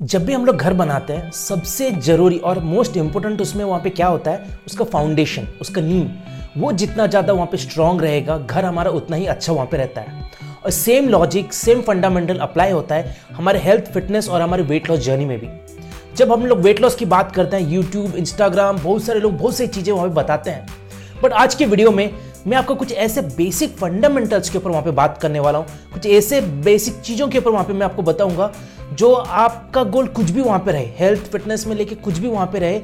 जब भी हम लोग घर बनाते हैं, सबसे ज़रूरी और मोस्ट इंपॉर्टेंट उसमें वहाँ पे क्या होता है? उसका फाउंडेशन उसका नींव वो जितना ज़्यादा वहाँ पे स्ट्रांग रहेगा, घर हमारा उतना ही अच्छा वहाँ पे रहता है। और same logic same fundamental apply होता है हमारे हेल्थ फिटनेस और हमारे वेट लॉस जर्नी में भी। जब हम लोग वेट लॉस की बात करते हैं यूट्यूब इंस्टाग्राम बहुत सारे लोग बहुत सारी चीज़ें वहाँ पर बताते हैं। बट आज के वीडियो में मैं आपको कुछ ऐसे बेसिक फंडामेंटल्स के ऊपर वहाँ पे बात करने वाला हूँ। कुछ ऐसे बेसिक चीज़ों के ऊपर वहाँ पे मैं आपको बताऊँगा, जो आपका गोल कुछ भी वहाँ पे रहे हेल्थ फिटनेस में लेके कुछ भी वहाँ पे रहे,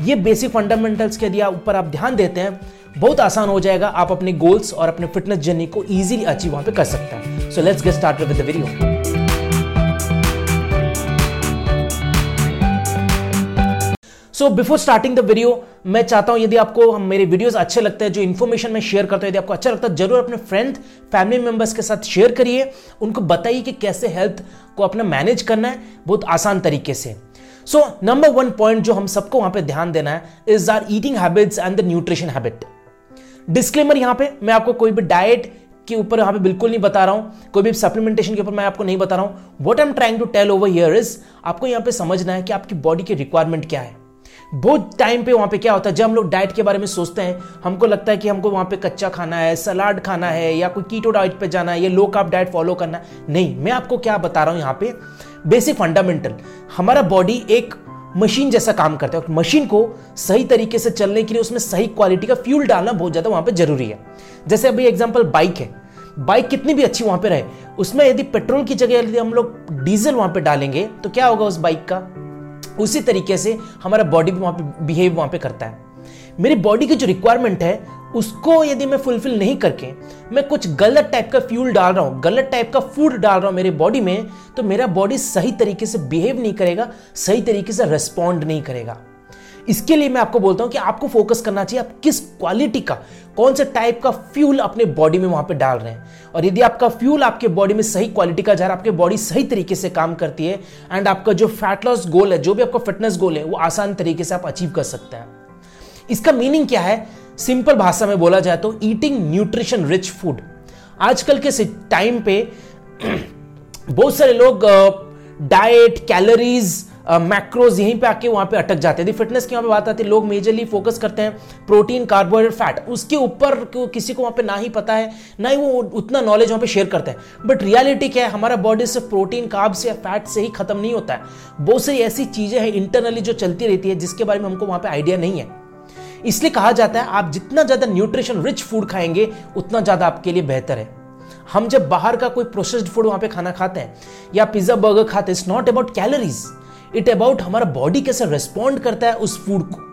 ये बेसिक फंडामेंटल्स के यदि ऊपर आप ध्यान देते हैं, बहुत आसान हो जाएगा, आप अपने गोल्स और अपने फिटनेस जर्नी को इजीली अचीव वहाँ पे कर सकते हैं। So let's get start with the video so before starting the video मैं चाहता हूँ यदि आपको मेरे वीडियोस अच्छे लगते हैं, जो इन्फॉर्मेशन मैं शेयर करता हूँ, यदि आपको अच्छा लगता है, ज़रूर अपने फ्रेंड फैमिली मेंबर्स के साथ शेयर करिए। उनको बताइए कि कैसे हेल्थ को अपना मैनेज करना है, बहुत आसान तरीके से। सो नंबर वन पॉइंट जो हम सबको वहाँ पे ध्यान देना है is our eating habits and the nutrition habit disclaimer यहाँ पे, मैं आपको कोई भी डाइट के ऊपर यहाँ पे बिल्कुल नहीं बता रहा हूँ, कोई भी सप्लीमेंटेशन के ऊपर मैं आपको नहीं बता रहा हूँ। What I am trying to tell over here is आपको यहाँ पे समझना है कि आपकी बॉडी की रिक्वायरमेंट क्या है। बहुत टाइम पे वहाँ पे क्या होता है, जब हम लोग डाइट के बारे में सोचते हैं, हमको लगता है कि हमको वहाँ पे कच्चा खाना है सलाद खाना है, या कोई कीटो डाइट पे जाना है, या लो कार्ब डाइट फॉलो करना नहीं, मैं आपको क्या बता रहा हूँ यहाँ पे? बेसिक फंडामेंटल हमारा बॉडी एक मशीन जैसा काम करता है। मशीन को सही तरीके से चलने के लिए उसमें सही क्वालिटी का फ्यूल डालना बहुत ज़्यादा वहाँ पे ज़रूरी है। जैसे अभी एग्ज़ाम्पल बाइक है। बाइक कितनी भी अच्छी वहाँ पे रहे, उसमें यदि पेट्रोल की जगह यदि हम लोग डीजल वहाँ पे डालेंगे तो क्या होगा उस बाइक का? उसी तरीके से हमारा बॉडी भी वहाँ पे बिहेव वहाँ पे करता है। मेरी बॉडी की जो रिक्वायरमेंट है, उसको यदि मैं फुलफिल नहीं करके मैं कुछ गलत टाइप का फ्यूल डाल रहा हूँ, गलत टाइप का फ़ूड डाल रहा हूँ मेरे बॉडी में तो मेरा बॉडी सही तरीके से बिहेव नहीं करेगा, सही तरीके से रेस्पॉन्ड नहीं करेगा। इसके लिए मैं आपको बोलता हूँ कि आपको फोकस करना चाहिए, आप किस क्वालिटी का, कौन से टाइप का फ्यूल अपने बॉडी में वहाँ पे डाल रहे हैं। और यदि आपका फ्यूल आपके बॉडी में सही क्वालिटी का जा रहा है, आपके बॉडी सही तरीके से काम करती है एंड आपका जो फैट लॉस गोल है, जो भी आपका फिटनेस गोल है, वो आसान तरीके से आप अचीव कर सकते हैं। इसका मीनिंग क्या है? सिंपल भाषा में बोला जाए तो ईटिंग न्यूट्रिशन रिच फ़ूड आजकल के टाइम पे बहुत सारे लोग डाइट कैलोरीज मैक्रोज यहीं पे आके वहाँ पे अटक जाते हैं। फिटनेस की वहाँ पे बात आती है, लोग मेजरली फोकस करते हैं प्रोटीन कार्बोहाइड्रेट फैट उसके ऊपर किसी को वहाँ पे ना ही पता है, ना ही वो उतना नॉलेज वहाँ पे शेयर करते हैं। बट रियलिटी क्या है? हमारा बॉडी सिर्फ़ प्रोटीन कार्ब से या फैट से ही खत्म नहीं होता है। बहुत सारी ऐसी चीज़ें हैं इंटरनली जो चलती रहती है, जिसके बारे में हमको वहाँ पर आइडिया नहीं है। इसलिए कहा जाता है, आप जितना ज़्यादा न्यूट्रिशन रिच फ़ूड खाएँगे, उतना ज़्यादा आपके लिए बेहतर है। हम जब बाहर का कोई प्रोसेस्ड फ़ूड वहाँ पे खाना खाते हैं, या पिज्जा बर्गर खाते हैं it's not about calories it about हमारा बॉडी कैसे रेस्पॉन्ड करता है उस फ़ूड को।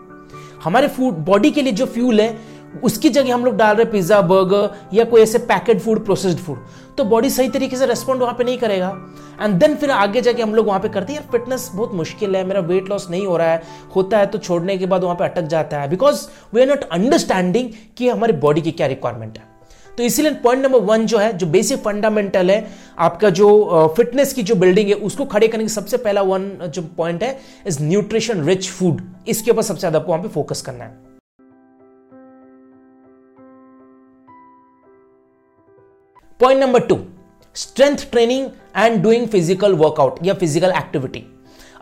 हमारे फ़ूड बॉडी के लिए जो फ्यूल है, उसकी जगह हम लोग डाल रहे पिज्जा बर्गर या कोई ऐसे पैकेट फ़ूड प्रोसेस्ड फ़ूड तो बॉडी सही तरीके से रेस्पॉन्ड वहाँ पे नहीं करेगा। एंड देन फिर आगे जाके हम लोग वहाँ पे करते हैं, यार फिटनेस बहुत मुश्किल है, मेरा वेट लॉस नहीं हो रहा है। होता है तो छोड़ने के बाद वहाँ पे अटक जाता है। Because we are not understanding कि हमारी बॉडी की क्या रिक्वायरमेंट है। तो इसीलिए पॉइंट नंबर वन जो है, जो बेसिक फंडामेंटल है, आपका जो फिटनेस की जो बिल्डिंग है, उसको खड़े करने की सबसे पहला वन जो पॉइंट है इज़ न्यूट्रिशन रिच फ़ूड इसके ऊपर सबसे ज़्यादा आपको पे फोकस करना है। Point number two strength training and doing physical workout या फ़िज़िकल एक्टिविटी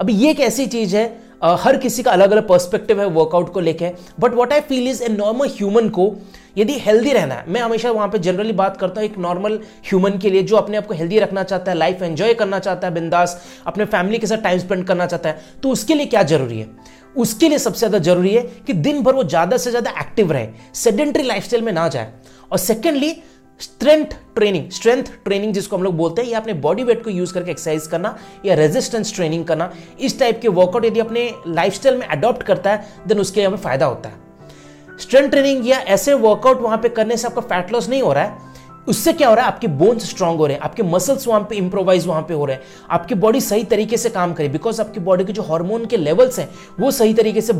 अभी ये एक ऐसी चीज़ है? आ, हर किसी का अलग अलग पर्सपेक्टिव है वर्कआउट को लेके। But what I feel is a normal human को यदि हेल्दी रहना है मैं हमेशा वहाँ पे जनरली बात करता हूँ एक नॉर्मल ह्यूमन के लिए जो अपने आप को हेल्दी रखना चाहता है लाइफ एंजॉय करना चाहता है बिंदास अपने फैमिली के साथ टाइम स्पेंड करना चाहता है तो उसके लिए क्या ज़रूरी है? उसके लिए सबसे ज़्यादा ज़रूरी है कि दिन भर वो ज़्यादा से ज़्यादा एक्टिव रहे सेडेंट्री लाइफस्टाइल में ना जाए। और secondly strength training strength training जिसको हम लोग बोलते हैं, या अपने बॉडी वेट को यूज़ करके एक्सरसाइज करना, या रेजिस्टेंस ट्रेनिंग करना, इस टाइप के वर्कआउट यदि अपने लाइफस्टाइल में अडॉप्ट करता है देन उसके हमें फ़ायदा होता है। स्ट्रेंथ ट्रेनिंग या ऐसे वर्कआउट वहाँ पे करने से आपका फैट लॉस नहीं हो रहा है उससे क्या हो रहा है? आपके बोन्स स्ट्रांग हो रहे हैं आपके मसल्स वहाँ पे इंप्रोवाइज वहाँ पे हो रहे हैं। आपकी बॉडी सही तरीके से काम करे बिकॉज़ आपकी बॉडी के जो हार्मोन के लेवल्स हैं वो सही तरीके से आ,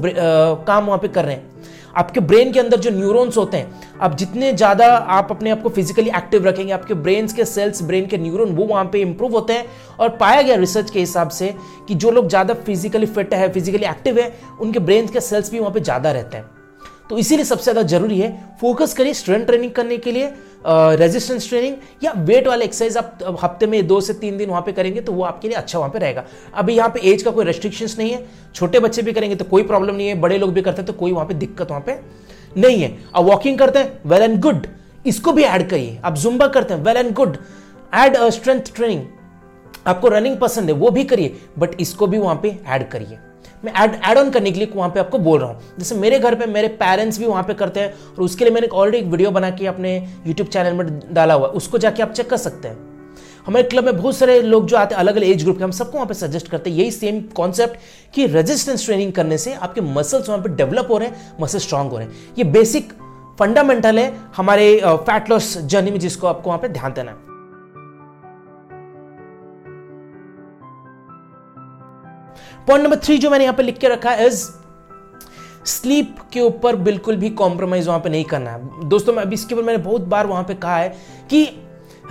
काम वहाँ पे कर रहे हैं। आपके ब्रेन के अंदर जो न्यूरॉन्स होते हैं आप जितने ज़्यादा आप अपने आप को फिजिकली एक्टिव रखेंगे आपके ब्रेन के सेल्स ब्रेन के न्यूरॉन वो वहाँ पे इंप्रूव होते हैं। और पाया गया रिसर्च के हिसाब से कि जो लोग ज़्यादा फिजिकली फिट है फिजिकली एक्टिव है उनके ब्रेन के सेल्स भी वहाँ पे ज़्यादा रहते हैं। तो इसीलिए सबसे ज़्यादा ज़रूरी है फोकस करिए स्ट्रेंथ ट्रेनिंग करने के लिए रेजिस्टेंस ट्रेनिंग या वेट वाले एक्सरसाइज आप हफ़्ते में दो से तीन दिन वहाँ पे करेंगे तो वो आपके लिए अच्छा वहाँ पे रहेगा। अभी यहाँ पे एज का कोई रेस्ट्रिक्शंस नहीं है, छोटे बच्चे भी करेंगे तो कोई प्रॉब्लम नहीं है, बड़े लोग भी करते हैं तो कोई वहाँ पे दिक्कत वहाँ पे नहीं है। अब वॉकिंग करते हैं वेल एंड गुड इसको भी ऐड करिए। आप जुम्बा करते हैं well and good add strength training आपको रनिंग पसंद है वो भी करिए बट इसको भी वहाँ पे ऐड करिए। मैं ऐड एड ऑन करने के लिए वहाँ पे आपको बोल रहा हूँ। जैसे मेरे घर पे मेरे पेरेंट्स भी वहाँ पे करते हैं, और उसके लिए मैंने ऑलरेडी एक वीडियो बना के अपने यूट्यूब चैनल में डाला हुआ है। उसको जाके आप चेक कर सकते हैं। हमारे क्लब में बहुत सारे लोग जो आते हैं अलग अलग एज ग्रुप के, हम सबको वहाँ पे सजेस्ट करते हैं, यही सेम कॉन्सेप्ट कि रेजिस्टेंस ट्रेनिंग करने से आपके मसल्स वहाँ पे डेवलप हो रहे हैं मसल स्ट्रांग हो रहे हैं। ये बेसिक फंडामेंटल है हमारे फैट लॉस जर्नी में जिसको आपको वहाँ पे ध्यान देना है। पॉइंट नंबर थ्री जो मैंने यहाँ पे लिख के रखा है इज़ स्लीप के ऊपर बिल्कुल भी कॉम्प्रोमाइज वहाँ पे नहीं करना है। दोस्तों, मैं अभी इसके ऊपर मैंने बहुत बार वहाँ पे कहा है कि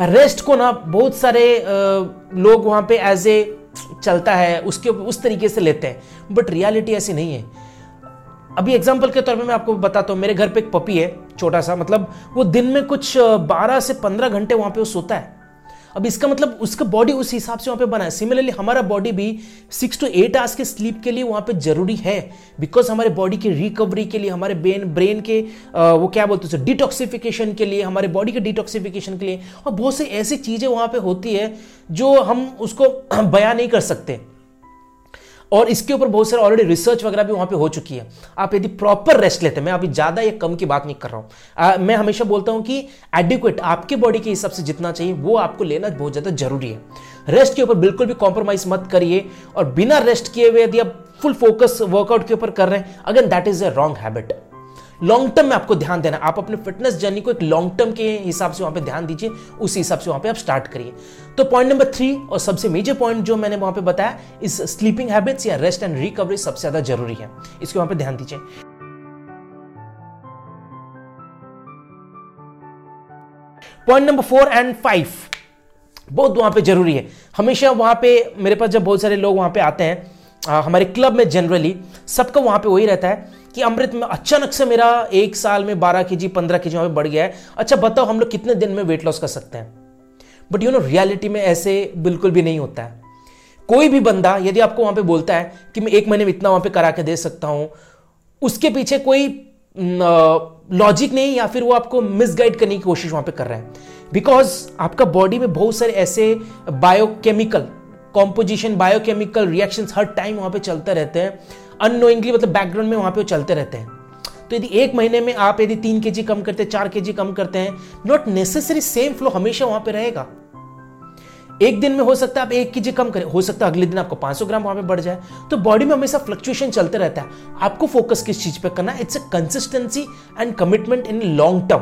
रेस्ट को ना बहुत सारे लोग वहाँ पे एज ए चलता है, उसके उस तरीके से लेते हैं। बट रियलिटी ऐसी नहीं है। अभी एग्ज़ाम्पल के तौर पे मैं आपको बताता हूँ, मेरे घर पे एक पपी है, छोटा सा मतलब वो दिन में कुछ 12 से 15 घंटे वहाँ पे वो सोता है। अब इसका मतलब उसका बॉडी उस हिसाब से वहाँ पे बना है। सिमिलरली हमारा बॉडी भी सिक्स टू एट आवर्स के स्लीप के लिए वहाँ पे ज़रूरी है। बिकॉज़ हमारे बॉडी की रिकवरी के लिए हमारे ब्रेन ब्रेन के आ, वो क्या बोलते हैं डिटॉक्सिफिकेशन के लिए हमारे बॉडी के डिटॉक्सिफिकेशन के लिए और बहुत सी ऐसी चीज़ें वहाँ पर होती है जो हम उसको बयां नहीं कर सकते। और इसके ऊपर बहुत सारे ऑलरेडी रिसर्च वगैरह भी वहाँ पे हो चुकी है। आप यदि प्रॉपर रेस्ट लेते हैं, मैं अभी ज़्यादा या कम की बात नहीं कर रहा हूँ। मैं हमेशा बोलता हूँ कि एडिक्वेट आपके बॉडी के हिसाब से जितना चाहिए, वो आपको लेना बहुत ज़्यादा ज़रूरी है। रेस्ट के ऊपर बिल्कुल भी कॉम्प्रोमाइज मत करिए और बिना रेस्ट किए हुए यदि आप फुल फोकस वर्कआउट के ऊपर कर रहे हैं again that is a wrong habit long term में आपको ध्यान देना आप अपने फिटनेस जर्नी को एक लॉन्ग टर्म के हिसाब से वहाँ पे ध्यान दीजिए उस हिसाब से वहाँ पे आप स्टार्ट करिए। तो पॉइंट नंबर थ्री और सबसे मेजर पॉइंट जो मैंने वहाँ पे बताया इस स्लीपिंग हैबिट्स या रेस्ट एंड रिकवरी सबसे ज़्यादा ज़रूरी है। इसके वहाँ पे ध्यान दीजिए। Point number four and five बहुत वहाँ पे ज़रूरी है। हमेशा वहाँ पे मेरे पास जब बहुत सारे लोग वहाँ पे आते हैं आ, हमारे क्लब में जनरली सबका वहाँ पे वही रहता है कि अमृत में अचानक से मेरा एक साल में बारह के जी पंद्रह के जी वहाँ बढ़ गया है। अच्छा बताओ हम लोग कितने दिन में वेट लॉस कर सकते हैं? बट यू नो रियलिटी में ऐसे बिल्कुल भी नहीं होता है। कोई भी बंदा, यदि आपको वहाँ पे बोलता है कि मैं एक महीने में इतना वहाँ पे करा के दे सकता हूँ, उसके पीछे कोई लॉजिक नहीं या फिर वो आपको मिसगाइड करने की कोशिश वहाँ पे कर रहा है। बिकॉज़ आपका बॉडी में बहुत सारे ऐसे बायोकेमिकल कॉम्पोजिशन बायोकेमिकल रिएक्शंस हर टाइम वहाँ पे चलते रहते हैं। अनोइंगली मतलब बैकग्राउंड में वहाँ पे चलते रहते हैं। तो यदि एक महीने में आप यदि तीन के कम करते, चार के कम करते हैं नॉट नेसेसरी सेम फ्लो हमेशा वहाँ पे रहेगा। एक दिन में हो सकता है आप एक के कम करें, हो सकता है अगले दिन आपको 500 ग्राम वहाँ पे बढ़ जाए। तो बॉडी में हमेशा फ्लक्चुएशन चलते रहता है। आपको फोकस किस चीज़ पे करना है? It's a consistency and commitment in long term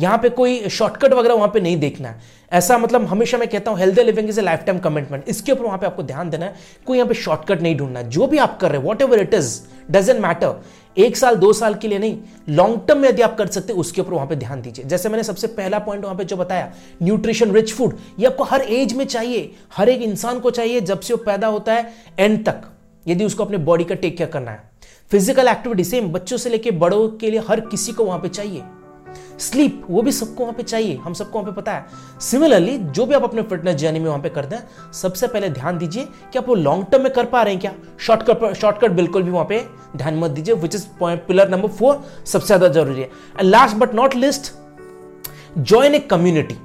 यहाँ पे कोई शॉर्टकट वगैरह वहाँ पे नहीं देखना है। ऐसा मतलब हमेशा मैं कहता हूँ healthy living is a lifetime commitment इसके ऊपर वहाँ पे आपको ध्यान देना है, कोई यहाँ पे शॉर्टकट नहीं ढूंढना जो भी आप कर रहे हैं whatever it is doesn't matter एक साल, दो साल के लिए नहीं लॉन्ग टर्म में यदि आप कर सकते हैं, उसके ऊपर वहाँ पे ध्यान दीजिए। जैसे मैंने सबसे पहला पॉइंट वहाँ पे जो बताया न्यूट्रिशन रिच फ़ूड ये आपको हर एज में चाहिए। हर एक इंसान को चाहिए, जब से वो पैदा होता है एंड तक। यदि उसको अपने बॉडी का टेक केयर करना है। फ़िज़िकल एक्टिविटी सेम बच्चों से लेके बड़ों के लिए हर किसी को वहाँ पे चाहिए। स्लीप वो भी सबको वहाँ पे चाहिए, हम सबको वहाँ पे पता है। सिमिलरली जो भी आप अपने फिटनेस जर्नी में वहाँ पे करते हैं, सबसे पहले ध्यान दीजिए कि आप वो लॉन्ग टर्म में कर पा रहे हैं क्या। शॉर्टकट शॉर्टकट बिल्कुल भी वहाँ पे ध्यान मत दीजिए which is point pillar number four सबसे ज़्यादा ज़रूरी है। And last but not least join a community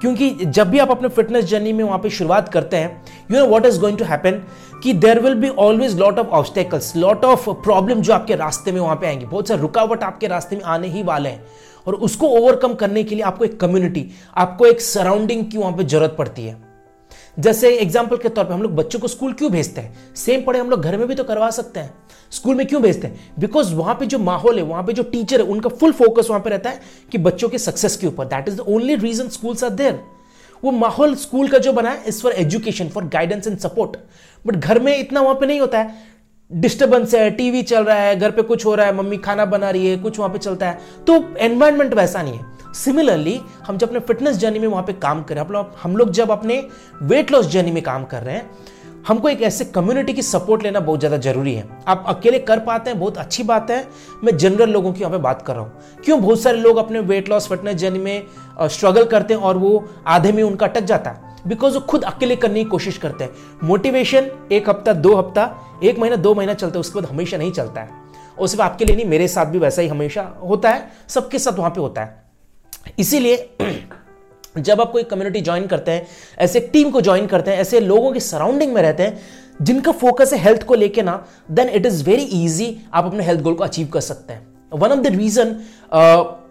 क्योंकि जब भी आप अपने फिटनेस जर्नी में वहाँ पे शुरुआत करते हैं you know what is going to happen कि there will be always lot of obstacles lot of problem जो आपके रास्ते में वहाँ पे आएँगे। बहुत सारे रुकावट आपके रास्ते में आने ही वाले हैं। और उसको ओवरकम करने के लिए आपको एक कम्युनिटी आपको एक सराउंडिंग की वहाँ पे ज़रूरत पड़ती है। जैसे एग्ज़ाम्पल के तौर पे हम लोग बच्चों को स्कूल क्यों भेजते हैं? सेम पढ़े हम लोग घर में भी तो करवा सकते हैं। स्कूल में क्यों भेजते हैं? बिकॉज़ वहाँ पे जो माहौल है, वहाँ पे जो टीचर है, उनका फुल फोकस वहाँ पे रहता है कि बच्चों के सक्सेस के ऊपर। That is the only reason school are there वो माहौल स्कूल का जो बना है is for education for guidance and support but घर में इतना वहाँ पे नहीं होता है। डिस्टर्बेंस है टीवी चल रहा है, घर पे कुछ हो रहा है, मम्मी खाना बना रही है, कुछ वहाँ पे चलता है तो एनवायरमेंट वैसा नहीं है। सिमिलरली हम जब अपने फिटनेस जर्नी में वहाँ पे काम कर रहे हैं हम लोग जब अपने वेट लॉस जर्नी में काम कर रहे हैं, हमको एक ऐसे कम्युनिटी की सपोर्ट लेना बहुत ज़्यादा ज़रूरी है। आप अकेले कर पाते हैं, बहुत अच्छी बात है, मैं जनरल लोगों की यहाँ पे बात कर रहा हूँ। क्यों? बहुत सारे लोग अपने वेट लॉस फिटनेस जर्नी में स्ट्रगल करते हैं और वो आधे में उनका अटक जाता है। बिकॉज़ वो खुद अकेले करने की कोशिश करते हैं। मोटिवेशन एक हफ़्ता, दो हफ़्ता, एक महीना, दो महीना चलता है, उसके बाद हमेशा नहीं चलता है। और सिर्फ़ आपके लिए नहीं, मेरे साथ भी वैसा ही हमेशा होता है, सबके साथ वहाँ पे होता है। इसीलिए जब आप कोई कम्युनिटी ज्वाइन करते हैं, ऐसे टीम को ज्वाइन करते हैं, ऐसे लोगों के सराउंडिंग में रहते हैं, जिनका फोकस है हेल्थ को लेके ना then it is very easy आप अपने हेल्थ गोल को अचीव कर सकते हैं। वन ऑफ़ द रीजन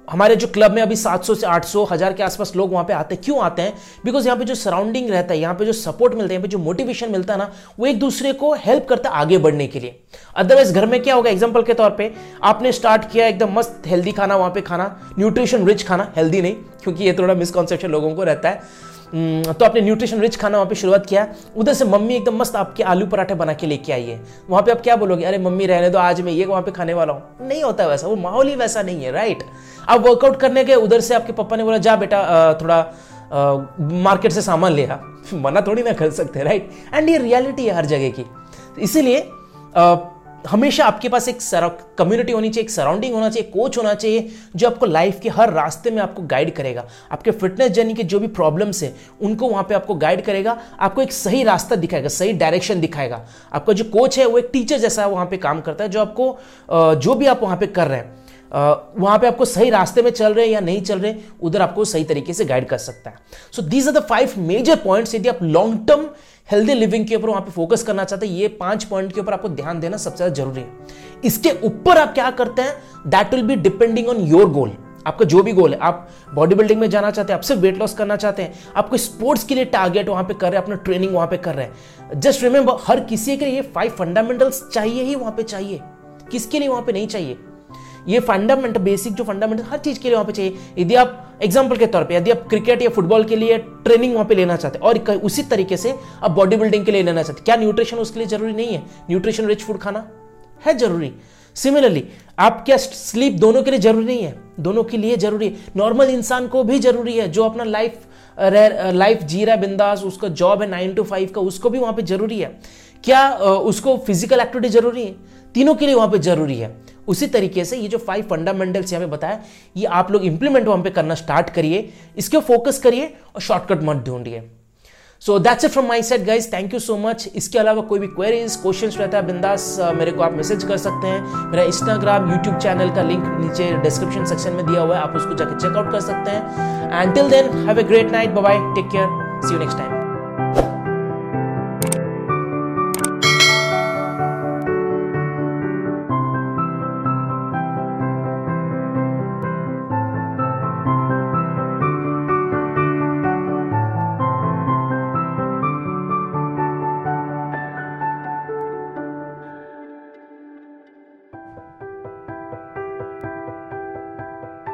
हमारे जो क्लब में अभी 700 से 800 हज़ार के आसपास लोग वहाँ पे आते हैं। क्यों आते हैं? बिकॉज़ यहाँ पे जो सराउंडिंग रहता है, यहाँ पे जो सपोर्ट मिलता है, यहाँ पे जो मोटिवेशन मिलता है ना, वो एक दूसरे को हेल्प करता है आगे बढ़ने के लिए। अदरवाइज़ घर में क्या होगा? एग्ज़ाम्पल के तौर पर आपने स्टार्ट किया एकदम मस्त हेल्दी खाना, वहाँ पे खाना न्यूट्रिशन रिच खाना हेल्दी नहीं। क्योंकि ये थोड़ा मिसकॉन्सेप्शन लोगों को रहता है। हम्म, तो आपने न्यूट्रिशन रिच खाना वहाँ पे शुरुआत किया। उधर से मम्मी एकदम मस्त आपके आलू पराठे बना के लेके आई है। वहाँ पे आप क्या बोलोगे? अरे मम्मी रहने दो आज मैं ये वहाँ पे खाने वाला हूँ। नहीं होता वैसा वो माहौल ही वैसा नहीं है राइट आप वर्कआउट करने गए उधर से आपके पापा ने बोला जा बेटा थोड़ा मार्केट से सामान ले मना थोड़ी ना कर सकते राइट एंड ये रियलिटी है हर जगह की। इसीलिए हमेशा आपके पास एक कम्युनिटी होनी चाहिए, एक सराउंडिंग होना चाहिए कोच होना चाहिए, जो आपको लाइफ के हर रास्ते में आपको गाइड करेगा। आपके फिटनेस जर्नी के जो भी प्रॉब्लम्स है, उनको वहाँ पे आपको गाइड करेगा। आपको एक सही रास्ता दिखाएगा, सही डायरेक्शन दिखाएगा। आपका जो कोच है, वो एक टीचर जैसा वहाँ पर काम करता है, जो आपको जो भी आप वहाँ पर कर रहे हैं वहाँ पे आपको सही रास्ते में चल रहे हैं या नहीं चल रहे, उधर आपको सही तरीके से गाइड कर सकता है। So these are the five major points यदि आप लॉन्ग टर्म हेल्दी लिविंग के ऊपर वहाँ पे फोकस करना चाहते हैं, ये पाँच पॉइंट के ऊपर आपको ध्यान देना सबसे ज़्यादा ज़रूरी है। इसके ऊपर आप क्या करते हैं that will be depending on your goal आपका जो भी गोल है, आप बॉडी बिल्डिंग में जाना चाहते हैं, आप सिर्फ़ वेट लॉस करना चाहते हैं, आप कोई स्पोर्ट्स के लिए टारगेट वहाँ पे कर रहे हैं, अपना ट्रेनिंग वहाँ पे कर रहे हैं। जस्ट रिमेंबर हर किसी के लिए फाइव फंडामेंटल्स चाहिए ही वहाँ पे चाहिए। किसके लिए वहाँ पे नहीं चाहिए? ये फंडामेंट बेसिक जो फंडामेंटल हर चीज़ के लिए वहाँ पे चाहिए। यदि आप एग्ज़ाम्पल के तौर पे, यदि आप क्रिकेट या फुटबॉल के लिए ट्रेनिंग वहाँ पे लेना चाहते और उसी तरीके से आप बॉडी बिल्डिंग के लिए लेना चाहते क्या न्यूट्रिशन उसके लिए ज़रूरी नहीं है? न्यूट्रिशन रिच फ़ूड खाना है ज़रूरी। सिमिलरली आप क्या स्लीप दोनों के लिए ज़रूरी नहीं है? दोनों के लिए ज़रूरी। है नॉर्मल इंसान को भी ज़रूरी है, जो अपना लाइफ लाइफ जी रहा है बिंदास, उसका जॉब है नाइन टू फाइव का, उसको भी वहाँ पे ज़रूरी है। क्या उसको फ़िज़िकल एक्टिविटी ज़रूरी है? तीनों के लिए वहाँ पे ज़रूरी है। उसी तरीके से ये जो फाइव फंडामेंटल्स यहाँ पे बताया, ये आप लोग इंप्लीमेंट वहाँ पे करना स्टार्ट करिए, इसके फोकस करिए और शॉर्टकट मत ढूंढिए। So that's it from my side guys thank you so much इसके अलावा कोई भी क्वेरीज क्वेश्चन रहता है, बिंदास मेरे को आप मैसेज कर सकते हैं। मेरा इंस्टाग्राम यूट्यूब चैनल का लिंक नीचे डिस्क्रिप्शन सेक्शन में दिया हुआ है, आप उसको जाकर चेकआउट कर सकते हैं। And till then have a great night bye take care see you next time